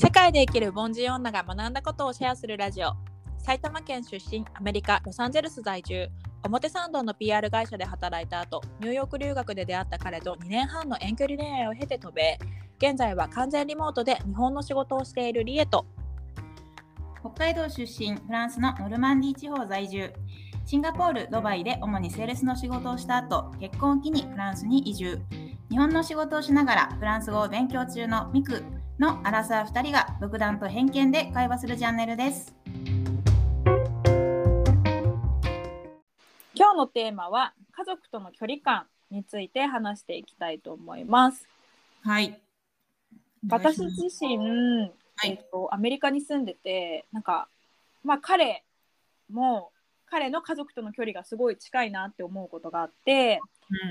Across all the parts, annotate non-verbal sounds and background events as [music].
世界で生きる凡人女が学んだことをシェアするラジオ。埼玉県出身アメリカ・ロサンゼルス在住。表参道の PR 会社で働いた後ニューヨーク留学で出会った彼と2年半の遠距離恋愛を経て渡米。現在は完全リモートで日本の仕事をしているリエと。北海道出身フランスのノルマンディ地方在住。シンガポールドバイで主にセールスの仕事をした後結婚を機にフランスに移住。日本の仕事をしながらフランス語を勉強中のミク。のアラサー2人が独断と偏見で会話するチャンネルです。今日のテーマは家族との距離感について話していきたいと思います。はい。私自身、はい。えっと、アメリカに住んでてなんかまあ彼も彼の家族との距離がすごい近いなって思うことがあって、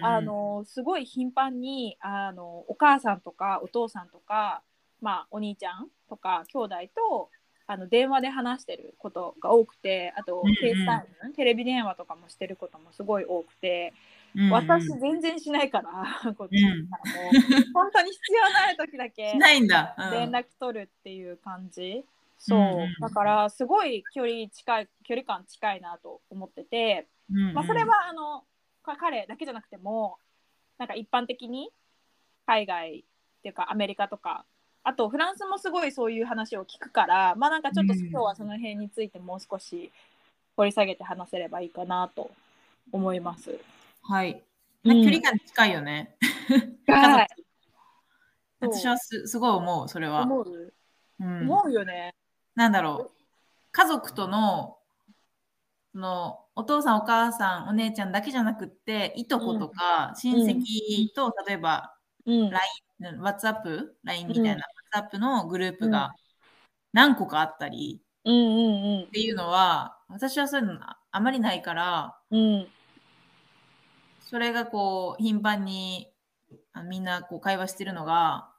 あのすごい頻繁にあのお母さんとかお父さんとか、まあ、お兄ちゃんとか兄弟とあの電話で話してることが多くてあとうんうん。 FaceTime、テレビ電話とかもしてることもすごい多くて、うん私全然しないから [laughs] こっちうん。からもう本当に必要な時だけしないんだ、うん。連絡取るっていう感じ、そう、うん。う。んだからすごい距離近い距離感近いなと思ってて、うんうん。まあ、それはあのか彼だけじゃなくてもなんか一般的に海外っていうかアメリカとかあとフランスもすごいそういう話を聞くからまあなんかちょっとうん。今日はその辺についてもう少し掘り下げて話せればいいかなと思います。はい。うん。距離感近いよね、[laughs] はい。[laughs] 私はすすごい思うそれは、思う？うん。思うよね。なんだろう。家族とのそのお父さんお母さんお姉ちゃんだけじゃなくっていとことか親戚と、例えばうん、LINE WhatsApp LINE みたいな、WhatsApp のグループが何個かあったりうんうんっていうのは私はそういうのあまりないからうん。うんそれがこう頻繁にあみんなこう会話してるのが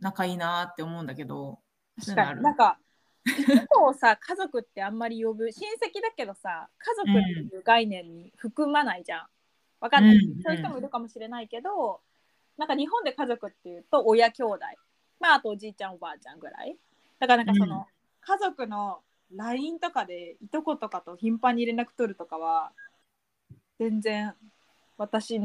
仲いいなって思うんだけど確かに。なんか一方さ家族ってあんまり呼ぶ親戚だけどさ家族っていう概念に含まないじゃん。わかんない、うん。そういう人もいるかもしれないけど、なんか日本で家族っていうと親兄弟まああとおじいちゃんおばあちゃんぐらい。だからなんかその、うん。家族の LINE とかでいとことかと頻繁に連絡取るとかは全然私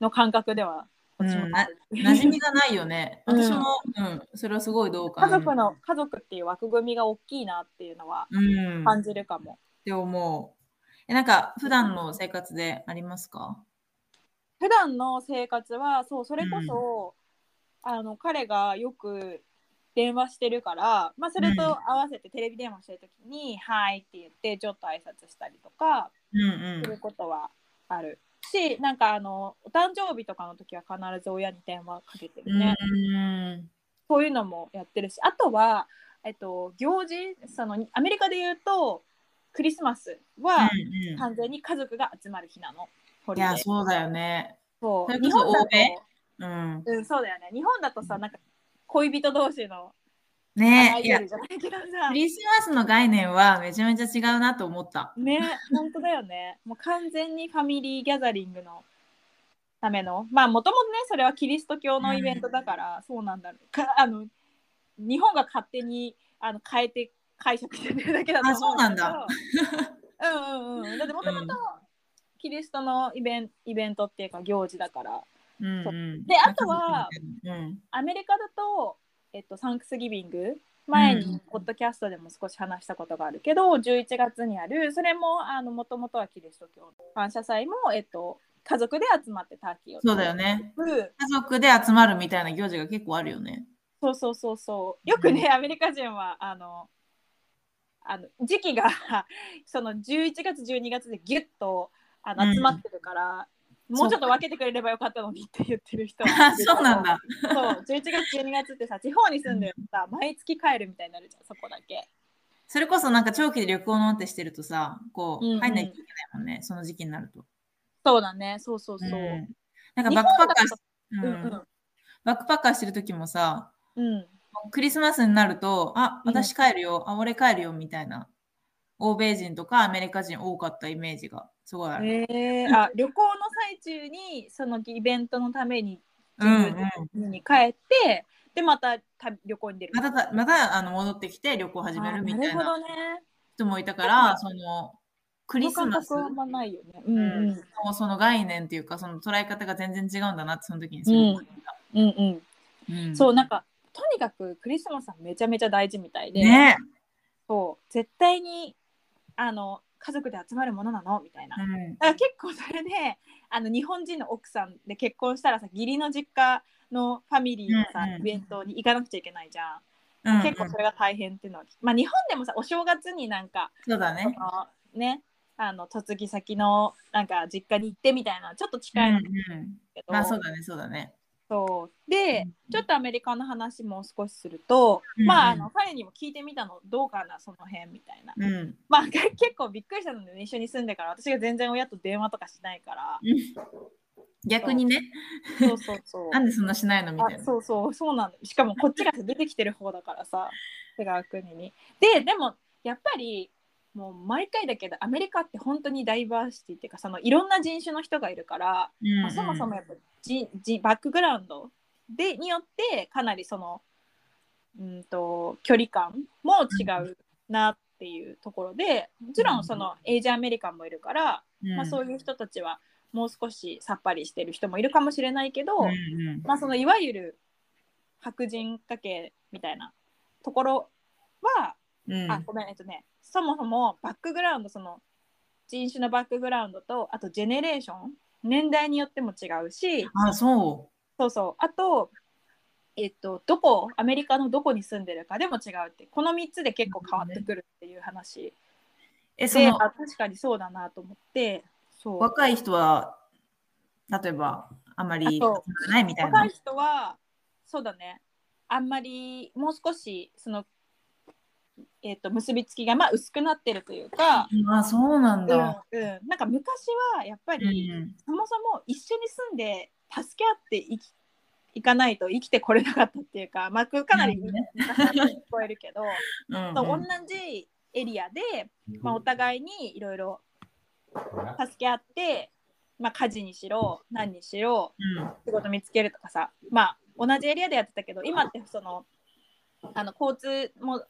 の感覚ではな馴染みがないよね。[laughs] うん。私も、うん、それはすごいどうか家族の家族っていう枠組みが大きいなっていうのはうん、っ感じるかも。て思う。え、なんか、普段の生活でありますか？普段の生活はそうそれこそ、あの彼がよく電話してるから、まあ、それと合わせてテレビ電話してる時に「はい」って言ってちょっと挨拶したりとかうんすることはあるしなんかあのお誕生日とかの時は必ず親に電話かけてうん。るね、うん。そういうのもやってるしあとは、えっと、行事そのアメリカで言うとクリスマスはうんうん完全に家族が集まる日なの。ホいや、リデーそうだよね。そう日本だとうん。うん、そうだよね。日本だとさ、なんか恋人同士のアねいク、リスマスの概念はめちゃめちゃ違うなと思った。ね、本当だよね。もう完全にファミリーギャザリングのための、まあもともとね、それはキリスト教のイベントだから、そうなんだろう。かあの日本が勝手にあの変えて解釈してるだけだと思うんだけど。あうんうんうん。だってもともとキリストのイベンイベントっていうか行事だから。うんうん、であとは、うん、アメリカだと、えっと、サンクスギビング。前うん。にポッドキャストでも少し話したことがあるけど、11月にある。それももともとはキリスト教の感謝祭も、えっと、家族で集まってターキーをそうだよね。うん家族で集まるみたいな行事が結構あるよね。そうそうそうそう。よくね、アメリカ人はあのあの時期が [laughs] その11月12月でギュッとあのうん。集まってるから、もうちょっと分けてくれればよかったのにって言ってる人。は [laughs] あそうなんだ。そう。11月12月ってさ地方に住んでるとさ毎月帰るみたいになるじゃんそこだけ。それこそなんか長期で旅行のってしてるとさ、こう、うんうん。入んないといけないもんね、その時期になると。そうだね。そうそうそう、ん。なんかバックパッカーし、うん。うんバックパッカーしてる時もさ、うんうん。クリスマスになると、あ、うん。私帰るよ、あ、俺帰るよみたいな、欧米人とかアメリカ人多かったイメージがすごいある。えー、あ [laughs] 旅行の最中にそのイベントのためにうんうん。自分に帰って、でまたた旅行に出るまたまたあの戻ってきて旅行始めるみたいな人もいたから、そのクリスマスはないよね。うんうん。うその概念っていうかその捉え方が全然違うんだなってその時にすごい思った。うんうん。うん。そうなんかとにかくクリスマスはめちゃめちゃ大事みたいで、ね。そう絶対にあの家族で集まるものなの？みたいな、だうん。から結構それであの日本人の奥さんで結婚したらさ義理の実家のファミリーのさ、うんうんイベントに行かなくちゃいけないじゃん、うん結構それが大変っていうのは、まあ日本でもさお正月になんかそうだね。ねあの嫁ぎ先のなんか実家に行ってみたいなちょっと近いのだうんうん。まあそうだね、そうだね。そう。で、うん。ちょっとアメリカの話も少しすると、うん。まああの彼にも聞いてみたのどうかなその辺みたいな、うん。まあ結構びっくりしたので、一緒に住んでから私が全然親と電話とかしないから。逆にね、そうそうそう [laughs] なんでそんなしないのみたいな。あそうそうそうなんだしかもこっちが出てきてる方だからさ違う国に。ででもやっぱりもう毎回だけどアメリカって本当にダイバーシティっていうかそのいろんな人種の人がいるから、うんうん。まあ、そもそもやっぱじじバックグラウンドでによってかなりそのうんと距離感も違うなっていうところでもちろんそのエイジアメリカンもいるから、うん。まあ、そういう人たちはもう少しさっぱりしてる人もいるかもしれないけど、うんうん。まあ、そのいわゆる白人家系みたいなところは、うん。あごめんえっとねそもそもバックグラウンドその人種のバックグラウンドとあとジェネレーション年代によっても違うしあ、そそうそうあとえっとどこアメリカのどこに住んでるかでも違うってこの3つで結構変わってくるっていう話う。え、そで、のあ確かにそうだなと思ってそう若い人は、例えば、あまりあそう集まらないみたいな若い。人はそうだねあんまりもう少しその、えー、と結びつきがまあ薄くなってるというか、あ、そうなんうんだ。うん、なんか昔はやっぱうり、ん。そもそも一緒に住んで助け合って生きいかないと生きてこれなかったっていうか、まあ、かなり聞こえるけど、[laughs] うん。そう同じエリアで、まあ、お互いにいろいろ助け合って、まあ、家事にしろ何にしろうん。仕事見つけるとかさまあ同じエリアでやってたけど今ってそのあの交通も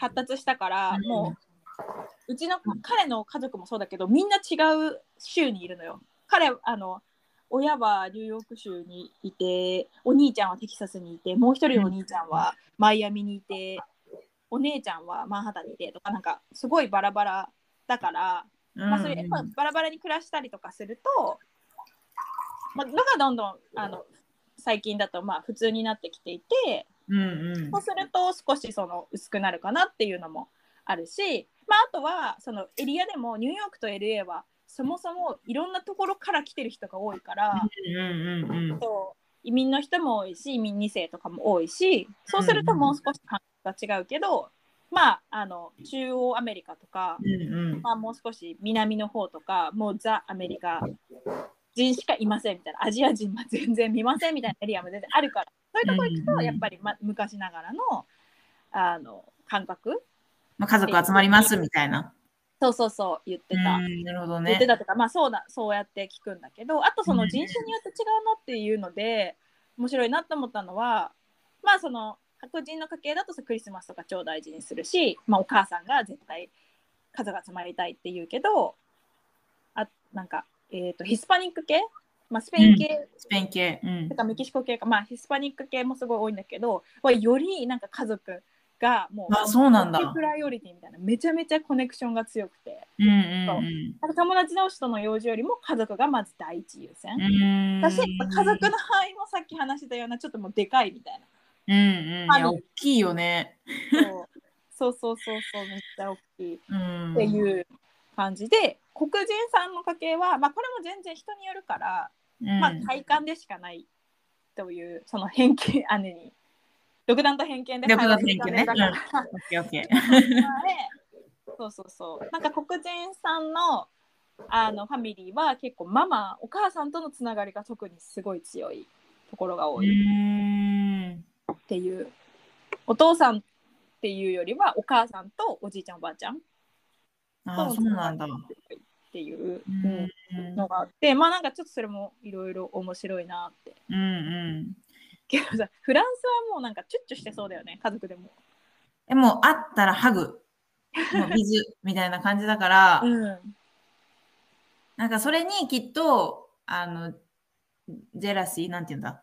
発達したから、うん。もううちの彼の家族もそうだけどみんな違う州にいるのよ。彼あの親はニューヨーク州にいてお兄ちゃんはテキサスにいてもう一人のお兄ちゃんはマイアミにいてお姉ちゃんはマンハッタンにいてとかなんかすごいバラバラだから、まあ、それバラバラに暮らしたりとかすると、まあ、のがどんどんあの最近だとまあ普通になってきていてうんうん。そうすると少しその薄くなるかなっていうのもあるし、まあ、あとはそのエリアでもニューヨークと LA はそもそもいろんなところから来てる人が多いから、うんうんうん移民の人も多いし移民2世とかも多いしそうするともう少し感覚が違うけど、まああの中央アメリカとか、うんうん。まあ、もう少し南の方とかもうザ・アメリカ人しかいませんみたいなアジア人は全然見ませんみたいなエリアも全然あるからそういうとこ行くとやっぱり、ま、昔ながらのあの感覚まあ、家族集まりますみたいな。そうそうそう言ってた。うんなるほどね言って。たとか、まあそうだそうやって聞くんだけどあとそのうん人種によって違うなっていうので面白いなと思ったのはまあその白人の家系だとさクリスマスとか超大事にするし、まあ、お母さんが絶対家族集まりたいって言うけどあなんか、えー、とヒスパニック系、まあ、スペイン系スペイン系。うんとかメキシコ系か、まあ、ヒスパニック系もすごい多いんだけどはよりなんか家族がもうあそうなんだプライオリティみたいなめちゃめちゃコネクションが強くて。うんうんなんか友達同士との用事よりも家族がまず第一優先。うん。だし、家族の範囲もさっき話したようなちょっともうでかいみたいうんうん。大きいよね。な。そうそうそうそうそうめっちゃ大きいっうん。ていう感じで、黒人さんの家系は、まあ、これも全然人によるから、うん、まあ、体感でしかないというその偏見姉に。独断と偏見で独断と偏見ね。だから。そうそうそう。なんか黒人さんのあのファミリーは結構ママお母さんとのつながりが特にすごい強いところが多ういん。っていう、お父さんっていうよりはお母さんとおじいちゃんおばあちゃんああ、そうなんだ。っていう、ううんんのがあってまあなんかちょっとそれもいろいろ面白いなって。うんうん。けどさフランスはもうなんかチュッチュしてそうだよね家族でも。えもう会ったらハグ、もう水みたいな感じだから、[laughs] うんなんかそれにきっと、あの、ジェラシー、なんて言うんだ、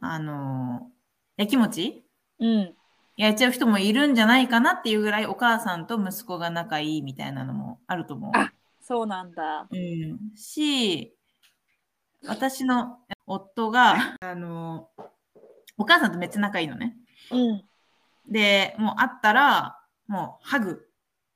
あの、やきもち？うんやっちゃう人もいるんじゃないかなっていうぐらいお母さんと息子が仲いいみたいなのもあると思う。あそうなんだ。うん、し、私の夫が、あの、お母さんとめっちゃ仲いいのね。うん。で、もう会ったら、もうハグ、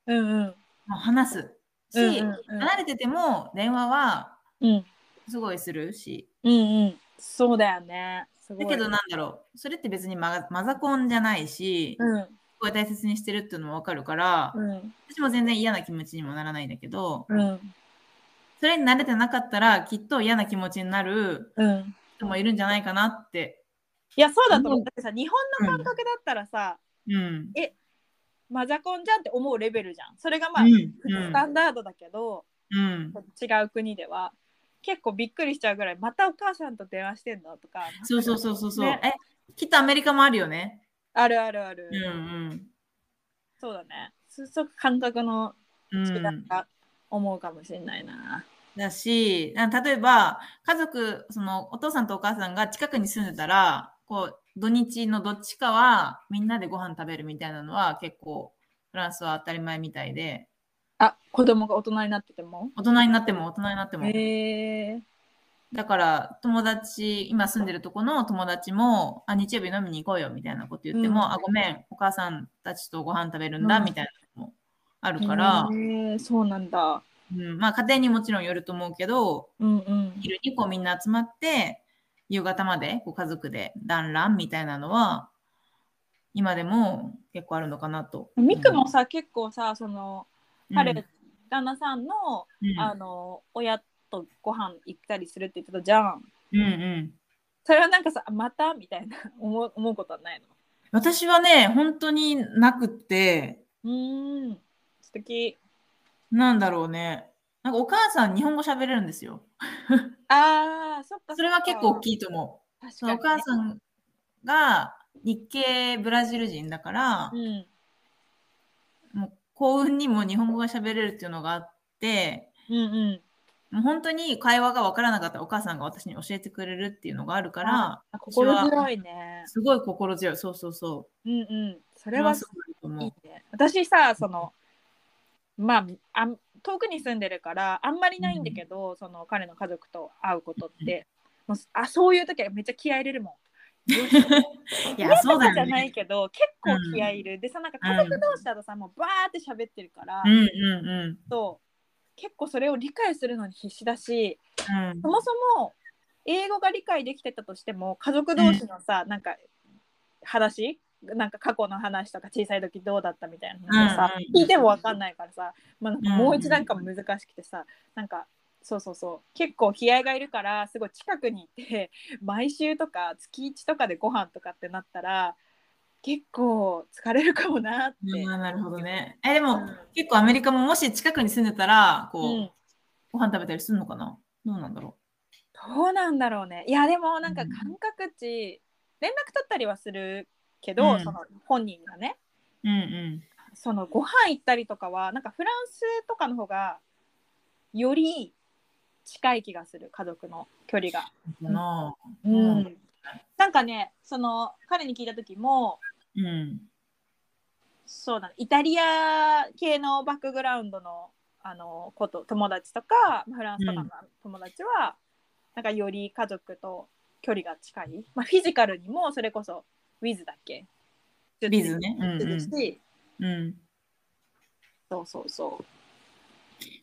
うんうん。もう話す。し、うんうんうん。離れてても電話はうん。すごいするし、うんうん。そうだよね。だけどなんだろう、それって別にママザコンじゃないし、うん。すごい大切にしてるっていうのもわかるから、うん。私も全然嫌な気持ちにもならないんだけど、うん。それに慣れてなかったらきっと嫌な気持ちになるうん。人もいるんじゃないかなって。いやそうだと思う。う。んだってさ日本の感覚だったらさ、うん。マザコンじゃんって思うレベルじゃん。それがまあ、うん。スタンダードだけど、うん。違う国では結構びっくりしちゃうぐらいまたお母さんと電話してんのとかそうそうそうそうそう、ね。え、きっとアメリカもあるよね。あるあるある、うんそうだね。すごく感覚のうん。違いうん、が思うかもしれないな、だし、あ例えば家族、そのお父さんとお母さんが近くに住んでたら、こう土日のどっちかはみんなでご飯食べるみたいなのは結構フランスは当たり前みたいで、あ子供が大人になってても？大人になっても大人になっても。へえだから友達、今住んでるとこの友達も、あ、日曜日飲みに行こうよみたいなこと言っても、うん。あ、ごめん、お母さんたちとご飯食べるんだうん。みたいなのもあるから、へえそうなんだ。うん、まあ家庭にもちろんよると思うけど、うんうん。昼にこうみんな集まって、夕方までこう家族で団らんみたいなのは、今でも結構あるのかなと。ミクもさ結構さそのうん、彼、旦那さんのうん、あの親とご飯行ったりするって言ってたじゃん。うんうん。それはなんかさまたみたいな [laughs] 思う思うことはない私はね、本当になくって、のうーん。素敵。なんだろうね。なんかお母さん日本語喋れるんですよ。[laughs] あーそっかそれは結構大いきいと思う。確そのお母さんが日系ブラジル人だから、うん。もう幸運にも日本語が喋れるっていうのがあって、うんうんもう本当に会話が分からなかったらお母さんが私に教えてくれるっていうのがあるから、あ心強いねすごい心強い。そうそうそう。うんうんそそれはすごいと思いいうね私さそのまああん遠くに住んでるからあんまりないんだけど、その彼の家族と会うことって、もうあそういう時はめっちゃ気合い入れるもん。[laughs] い嫌や、そうだよじゃないね。けど結構気合い入る、でさなんか家族同士だとさ、もうバーって喋ってるから、うんうんうん。そう結構それを理解するのに必死だしうん。そもそも英語が理解できてたとしても家族同士のさ、なんか話なんか過去の話とか小さい時どうだったみたいな話をさ、うんうん聞いても分かんないからさ、まあ、なんかうんもう一段階難しくてさ、なんかそうそうそう。結構気合がいるからすごい近くにいて [laughs] 毎週とか月1とかでご飯とかってなったら結構疲れるかもなって。なるほどね。え、でも、うん結構アメリカももし近くに住んでたら、こう、うんご飯食べたりするのかな？どうなんだろどうなんだろうね。いやでもなんかうん感覚値、連絡取ったりはするけど、うんその本人がねう。うんそのご飯行ったりとかはなんかフランスとかの方がより近い気がする家族の距離が。うん。うんんなんかねその彼に聞いた時もうん。そうだねイタリア系のバックグラウンドのあのこと友達とかフランスとかの友達は、なんかより家族と距離が近い、まあ、フィジカルにもそれこそウィズだっけ？ビズね。うん。そうそうそう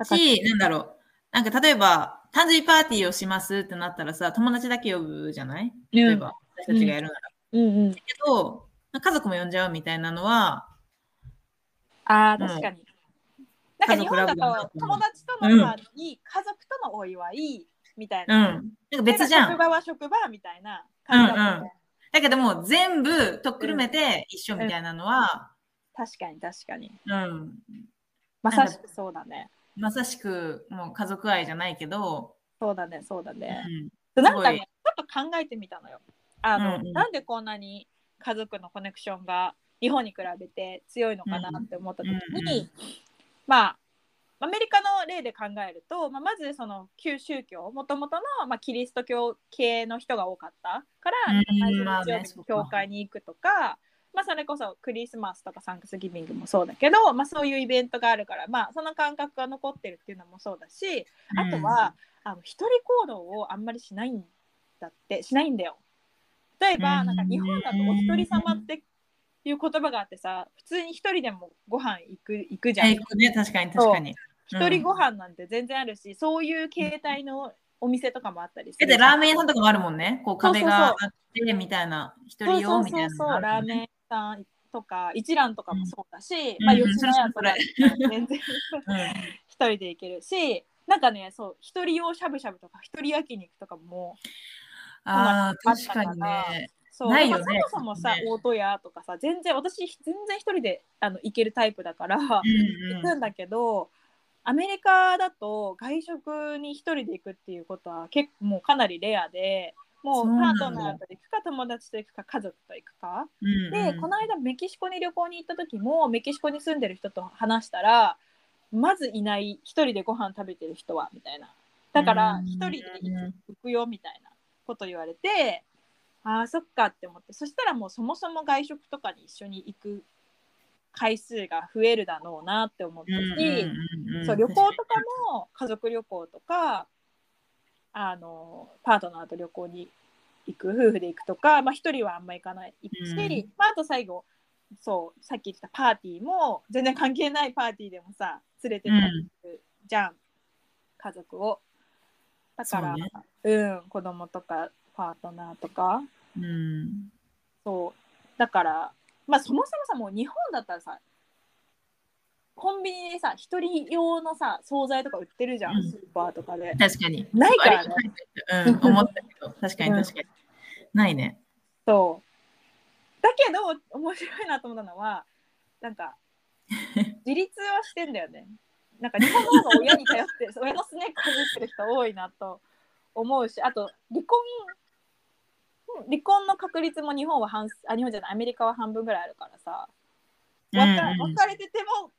し、なんだろう。なんか例えば、誕生日パーティーをしますってなったらさ、友達だけ呼ぶじゃない？例えば、私たちがやるなら。うんうんけど、家族も呼んじゃうみたいなのは、ああうん確かに、なんか日本だと友達とのパーティー、家族とのお祝いみたいうん。な、なんか別じゃん。職場は職場みたいな感じだもんね、だけどもう全部とっくるめて一緒みたいなのは、確かに確かに。うん。まさしくそうだね。まさしくもう家族愛じゃないけど、そうだねそうだうね、ん。なんかねちょっと考えてみたのよ。あの、うんうん。なんでこんなに家族のコネクションが日本に比べて強いのかなって思った時に、まあアメリカの例で考えると、まあ、まずその旧宗教もともとの、まあ、キリスト教系の人が多かったから、教会に行くとか、まあ、それこそクリスマスとかサンクスギビングもそうだけど、まあ、そういうイベントがあるから、まあ、その感覚が残ってるっていうのもそうだしあとは、あの一人行動をあんまりしないんだってしないんだよ。例えば、うんなんか日本だとお一人様っていう言葉があってさ普通に一人でもご飯行く行くじゃん。えね、確かに確かに。一人ご飯なんて全然あるし、そういう形態のお店とかもあったりする。えで、ラーメン屋さんとかもあるもんね。こう壁があってみたいな、一人用みたいなのそうそうそう。ラーメン屋さんとか一蘭とかもそうだし、うんまあうん吉野家とか全然う [laughs] ん一人で行けるしなんかねそう一人用しゃぶしゃぶとか一人焼肉とかもああ、確かにね。そう。ないよねそもそもさ、ね。大戸屋とかさ全然私全然一人であの行けるタイプだから、うん行うん。くんだけどアメリカだと外食に一人で行くっていうことは結構もうかなりレアでもうパートナーと行くか友達と行くか家族と行くか。うんで、うん。この間メキシコに旅行に行った時もメキシコに住んでる人と話したらまずいない一人でご飯食べてる人はみたいな。だからうん。一人で行くよみたいなこと言われてあーそっかって思ってそしたらもうそもそも外食とかに一緒に行く回数が増えるだろうなって思ったし、そう旅行とかも家族旅行とかあのパートナーと旅行に行く夫婦で行くとか、まあ、一人はあんま行かない行くし、うん。まあ、あと最後そうさっき言ってたパーティーも全然関係ないパーティーでもさ連れてったりするじゃん、家族を。だからねうん子供とかパートナーとか。うんそう。だからまあそもそもさもう日本だったらさコンビニでさ一人用のさ惣菜とか売ってるじゃん、うん。スーパーとかで。確かに。ないからね。うん、思ったけど、確かに確かに。ないね。そう。だけど面白いなと思ったのはなんか [laughs] 自立はしてんだよね。なんか日本の方が親に頼って親のすねかじってる人多いなと思うしあと離婚離婚の確率も日本は半あ日本じゃないアメリカは半分ぐらいあるからさ。別れてても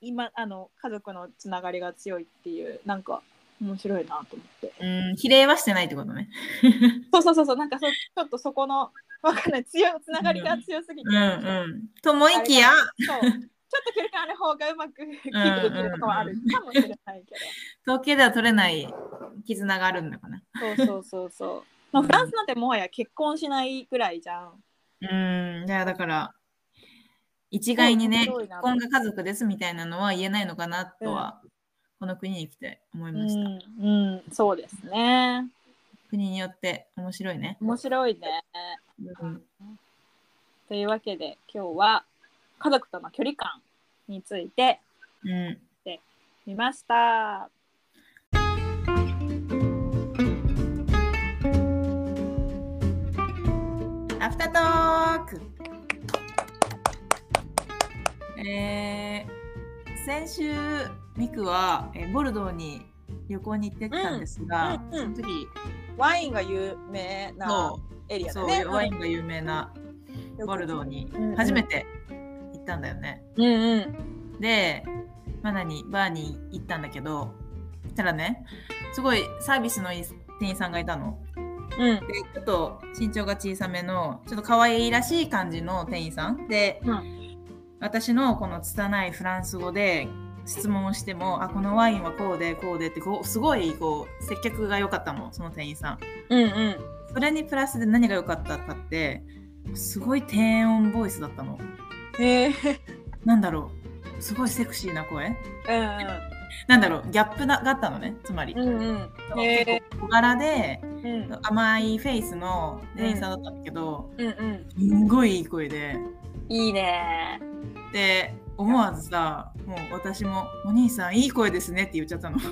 今あの家族のつながりが強いっていうなんか面白いなと思って。うん、比例はしてないってことね。[laughs] そうそうそうそうなんかそちょっとそこのわかんない強いつながりが強すぎて、うんうん。ともいきや、そうちょっと距離感ある方がうまくキープできるとかはあるかもしれないけど、統計では取れない絆があるんだかな。そうそうそうそう、まあ、フランスなんてもはや結婚しないぐらいじゃん。うん、いやだから、一概にね、結婚が家族ですみたいなのは言えないのかなとは、この国に来て思いうました。ん、うん、そうですね。国によって面白いね。面白いねうんというわけで今日は家族との距離感についてうん見ました。アフタートークえー、先週ミクは、えーボルドーに旅行に行ってきたんですが、うんうんうん。その時ワインが有名なそエリうそう、アだね。ワインが有名なボルドーに初めて行ったんだよね。うんうん。で、まだにバーに行ったんだけど、そしたらね、すごいサービスのいい店員さんがいたの。うん。で、ちょっと身長が小さめの、ちょっと可愛いらしい感じの店員さん。で、うん私のこの拙いフランス語で質問をしても、あ、このワインはこうで、こうでってこう、すごいこう接客が良かったの、その店員さん。うんうん。それにプラスで何が良かったかって、すごい低音ボイスだったの。へえ。なんだろう、すごいセクシーな声うんなんだろう、ギャップがあったのね、つまり。うん。うんえ。結構小柄でうん甘いフェイスの店員さんだったんだけど、うんうん。すんごいいい声でいいね。で思わずさもう私も「お兄さんいい声ですね」って言っちゃったのへ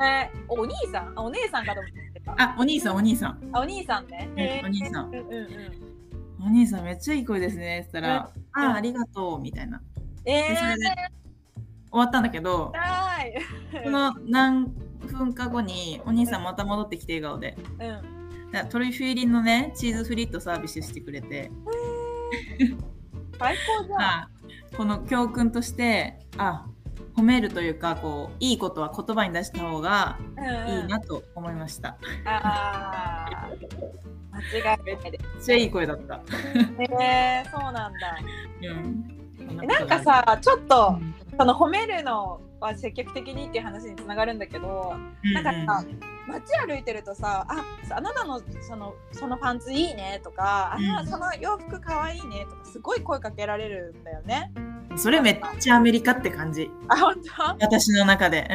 え。お兄さん？あお姉さんかと思ってた。あお兄さんお兄さんあお兄さんね。お兄さんうんうんうん。お兄さんめっちゃいい声ですね。って言ったら「うん。ああありがとう」みたいな。ええでそれで終わったんだけどはーい。その何分か後にお兄さんまた戻ってきて笑顔で。うん。だトリュフ入りのねチーズフリットサービスしてくれて。最高じゃん。[laughs] あこの教訓としてあ褒めるというかこういいことは言葉に出した方がうんうん。いいなと思いました。ああ、間違いないでめっちゃいい声だった。すね。そうなんだ。うん、えなんかさ、ちょっとう、んその褒めるのは積極的にっていう話につながるんだけど、なんかさ、街歩いてるとさ、あ、あなたのそのそのパンツいいねとか、あうんその洋服かわいいねとかすごい声かけられるんだよね。うんそれめっちゃアメリカって感じ。あ、本当？私の中で。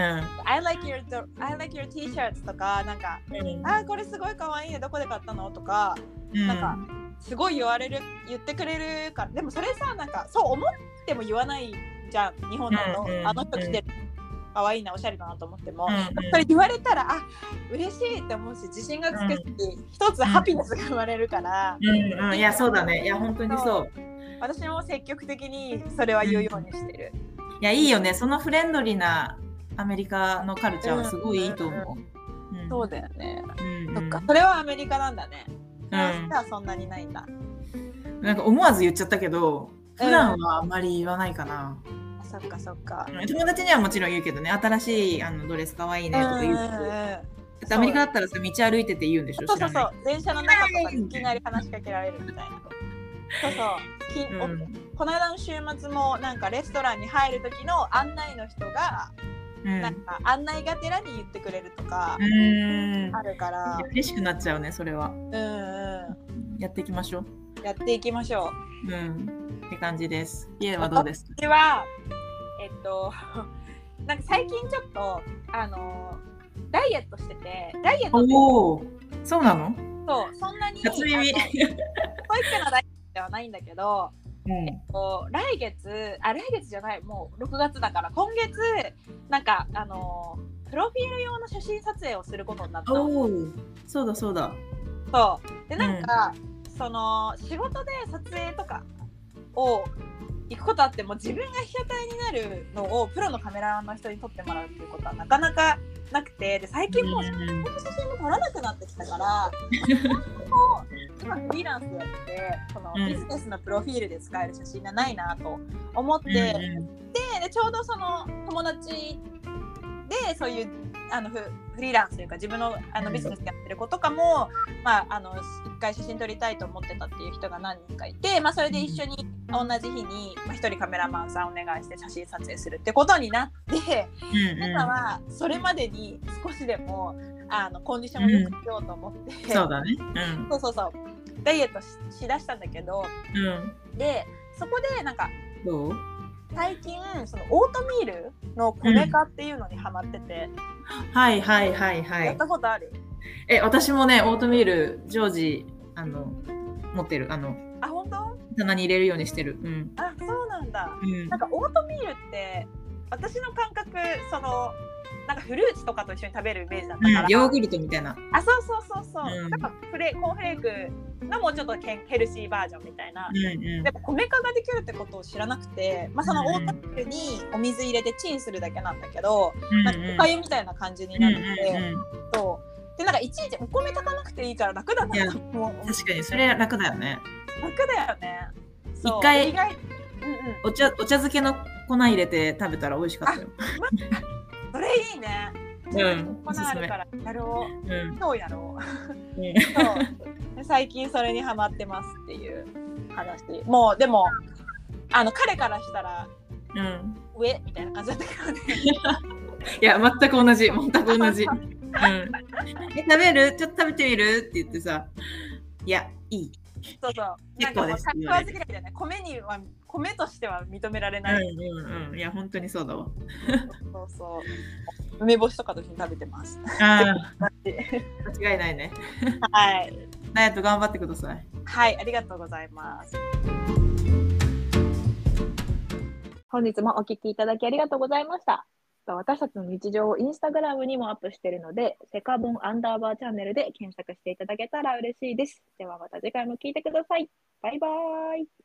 I like your I like your t-shirts とかなんか、うん。あこれすごいかわいいねどこで買ったの？とかうん。なんかすごい言われる言ってくれるから。でもそれさなんかそう思っても言わないじゃん日本だと、うんうんあの人着てるかわいいなおしゃれだなと思っても、うんうん。それ言われたらあ嬉しいって思うし自信がつくし、一つハピネスが生まれるから、うんうん、いやそうだね。いや本当にそう私も積極的にそれは言うようにしてる、いやいいよね。そのフレンドリーなアメリカのカルチャーはすごいいいと思う、うんそうだよね、うんそっか。それはアメリカなんだね。フランうんスではそんなにないんだ、なんか思わず言っちゃったけど普段はあんまり言わないかな、そっかそっか、うん。友達にはもちろん言うけどね。新しいあのドレスかわいいねとか言うけど、アメリカだったらさ道歩いてて言うんでしょそうそうそう。電車の中とかにいきなり話しかけられるみたいなそうそう。き、うん。この間の週末もなんかレストランに入る時の案内の人が、うん。なんか案内がてらに言ってくれるとかうん。あるから、嬉しくなっちゃうねそれは。うんうやっていきましょんやっていきましょう。ううん。って感じです。家はどうですか？私はえっと [laughs] なんか最近ちょっとあのダイエットしててダイエットそうなの？そうそんなに初耳。あのストイックなダイエットではないんだけどうん。こう来月あ来月じゃないもう6月だから今月なんかあのプロフィール用の写真撮影をすることになったの。おおそうだそうだ。そう。でなんか、その仕事で撮影とかを行くことあっても自分が被写体になるのをプロのカメラマンの人に撮ってもらうっていうことはなかなかなくてで最近もう写うん真も撮らなくなってきたから [laughs] 今フリーランスやっててそのうん。ビジネスのプロフィールで使える写真がないなと思って、うんうんででちょうどその友達でそういうあのフフリーランスというか自分のあのビジネスやってる子とかも、まあ、あの一回写真撮りたいと思ってたっていう人が何人かいて、まあ、それで一緒に同じ日にまあ一人カメラマンさんお願いして写真撮影するってことになってうんうん。今はそれまでに少しでもあのコンディションを良くしようと思って、そうだね。うん。そうそうそうダイエットししだしたんだけどうん。でそこでなんか最近そのオートミールの米化っていうのにハマってて、はいはいはいはい。やったことある？え私もねオートミール常時あの持ってる。あのあ本当？棚に入れるようにしてる。うん。あそうなんだ。うん。なんかオートミールって私の感覚そのなんかフルーツとかと一緒に食べるイメージだったから、うん。ヨーグルトみたいな。あそうそうそうそう、うん。なんかフレコーンフレークのもうちょっとヘルシーバージョンみたいな、うんうん。でも米化ができるってことを知らなくて、まあ、そのオうん。ートミールにお水入れてチンするだけなんだけど、うんなん。かおかゆみたいな感じになってて、うんうんうん。そう。でなんかいちいちお米炊かなくていいから楽だなと思う。確かにそれ楽だよね。楽だよね。一回うんうん。お茶お茶漬けの粉入れて食べたら美味しかったよ。それいいねうん。粉あるからやろう。うん。今日やろう。うん。そう。で最近それにハマってますっていう話。もうでもあの彼からしたらうん。上？みたいな感じだったけどね。[laughs] いや全く同じ。全く同じ。[laughs] うん。え食べる？ちょっと食べてみる？って言ってさ。いやいい。そうそう。結構ですね米には米としては認められうんない、うんうんいや本当にそうだわそうそう梅干しとかと一緒に食べてますああ [laughs] 間違いないねはいダイエット頑張ってくださいはい、ありがとうございます。本日もお聞きいただきありがとうございました。私たちの日常をインスタグラムにもアップしているので、セカボンアンダーバーチャンネルで検索していただけたら嬉しいです。ではまた次回も聞いてください。バイバーイ。